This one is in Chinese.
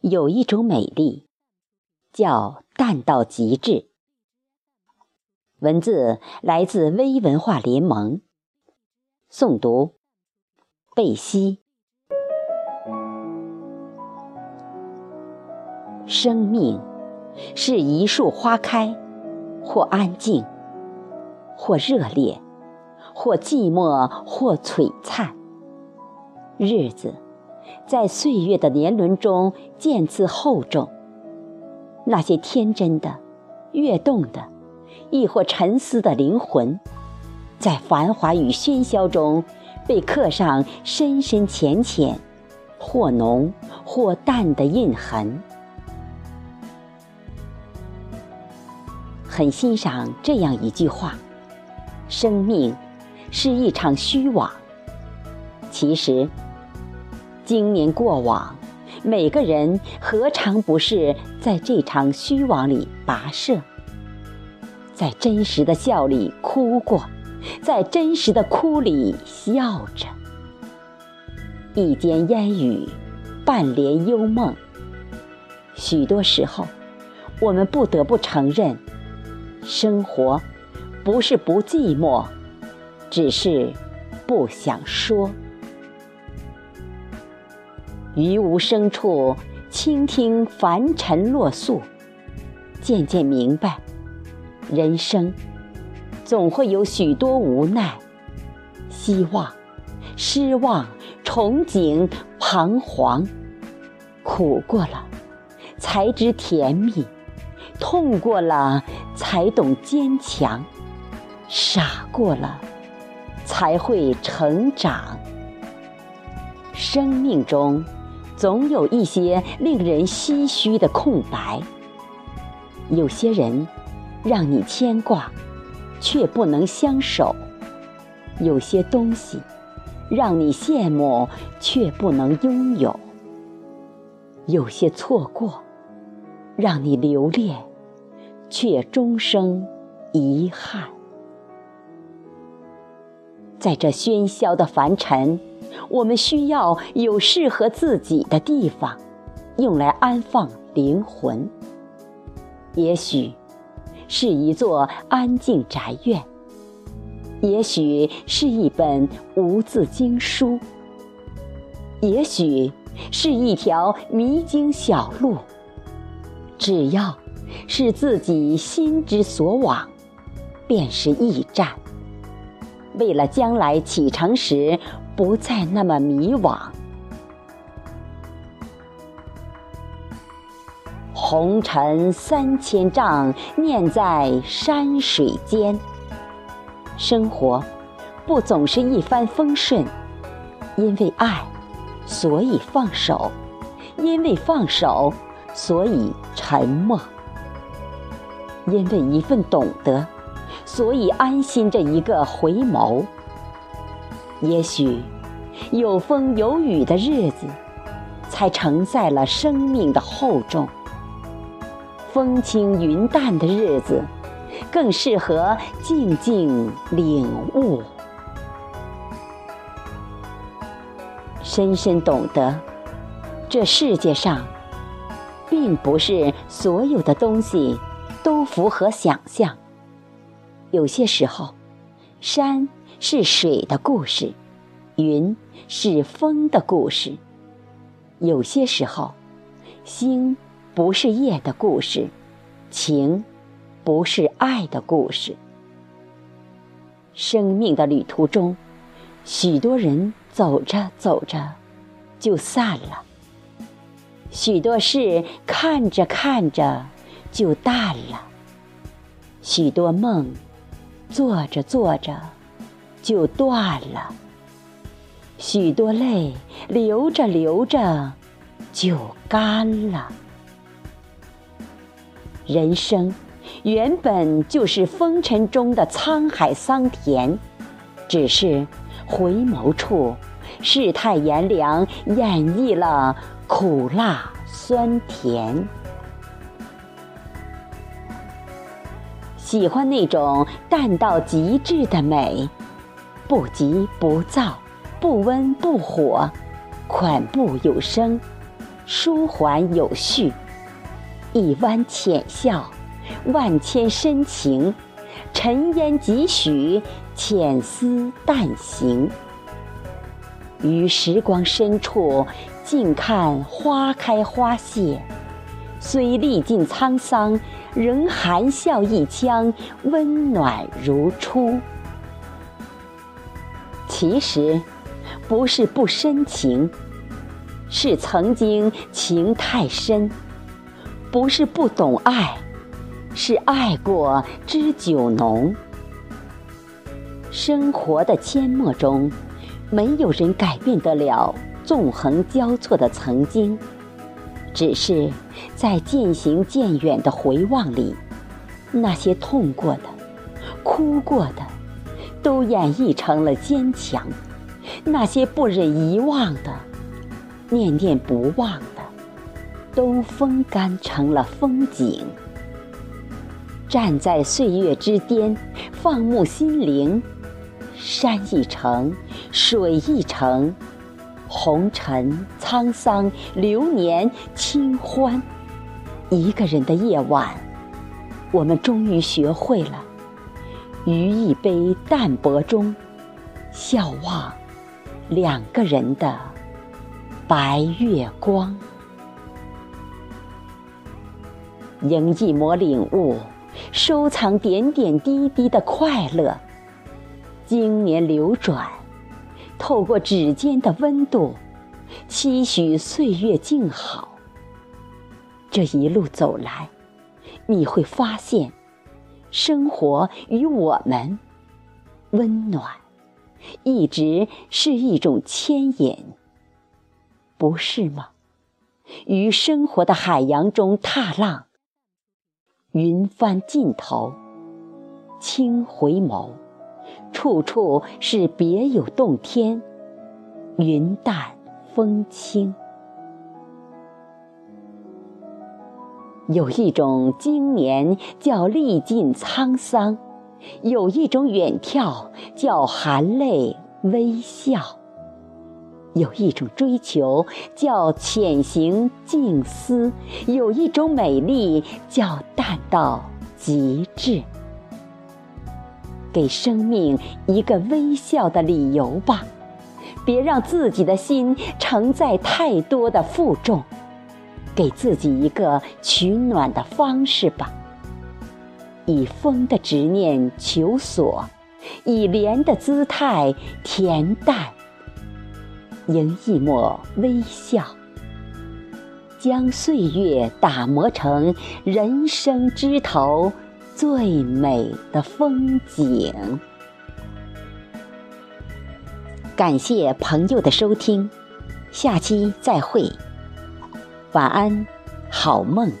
有一种美丽，叫淡到极致。文字来自微文化联盟，诵读贝西。生命是一树花开，或安静，或热烈，或寂寞，或璀璨。日子。在岁月的年轮中渐次厚重，那些天真的、跃动的，亦或沉思的灵魂，在繁华与喧嚣中被刻上深深浅浅、或浓或淡的印痕。很欣赏这样一句话：“生命是一场虚妄。”其实。经年过往，每个人何尝不是在这场虚妄里跋涉，在真实的笑里哭过，在真实的哭里笑着。一间烟雨，半帘幽梦。许多时候，我们不得不承认，生活不是不寂寞，只是不想说。于无声处倾听凡尘落素，渐渐明白，人生总会有许多无奈、希望、失望、憧憬、彷徨。苦过了，才知甜蜜；痛过了，才懂坚强；傻过了，才会成长。生命中。总有一些令人唏嘘的空白。有些人让你牵挂，却不能相守；有些东西让你羡慕，却不能拥有；有些错过让你留恋，却终生遗憾。在这喧嚣的凡尘。我们需要有适合自己的地方，用来安放灵魂。也许是一座安静宅院，也许是一本无字经书，也许是一条迷津小路。只要是自己心之所往，便是驿站。为了将来启程时。不再那么迷惘。红尘三千丈，念在山水间。生活不总是一帆风顺，因为爱，所以放手；因为放手，所以沉默；因为一份懂得，所以安心着一个回眸。也许，有风有雨的日子，才承载了生命的厚重；风轻云淡的日子，更适合静静领悟。深深懂得，这世界上，并不是所有的东西都符合想象。有些时候，山。是水的故事，云是风的故事。有些时候，星不是夜的故事，情不是爱的故事。生命的旅途中，许多人走着走着就散了；许多事看着看着就淡了；许多梦做着做着。就断了，许多泪流着流着就干了。人生原本就是风尘中的沧海桑田，只是回眸处，世态炎凉演绎了苦辣酸甜。喜欢那种淡到极致的美。不急不躁，不温不火，款步有声，舒缓有序，一弯浅笑，万千深情，尘烟几许，浅思淡行。于时光深处，静看花开花谢，虽历尽沧桑，仍含笑一腔，温暖如初。其实，不是不深情，是曾经情太深；不是不懂爱，是爱过知酒浓。生活的阡陌中。没有人改变得了纵横交错的曾经，只是在渐行渐远的回望里，那些痛过的、哭过的，都演绎成了坚强；那些不忍遗忘的、念念不忘的，都风干成了风景。站在岁月之巅，放牧心灵。山一程，水一程，红尘沧桑，流年清欢。一个人的夜晚，我们终于学会了，于一杯淡泊中，笑望两个人的白月光。迎一抹领悟，收藏点点滴滴的快乐。经年流转，透过指尖的温度，期许岁月静好。这一路走来，你会发现，生活与我们温暖，一直是一种牵引，不是吗？于生活的海洋中踏浪，云帆尽头，轻回眸。处处是别有洞天，云淡风轻。有一种经年叫历尽沧桑，有一种远眺叫含泪微笑，有一种追求叫潜行静思，有一种美丽叫淡到极致。给生命一个微笑的理由吧，别让自己的心承载太多的负重，给自己一个取暖的方式吧。以风的执念求索，以莲的姿态恬淡，迎一抹微笑，将岁月打磨成人生枝头。最美的风景。感谢朋友的收听，下期再会，晚安，好梦。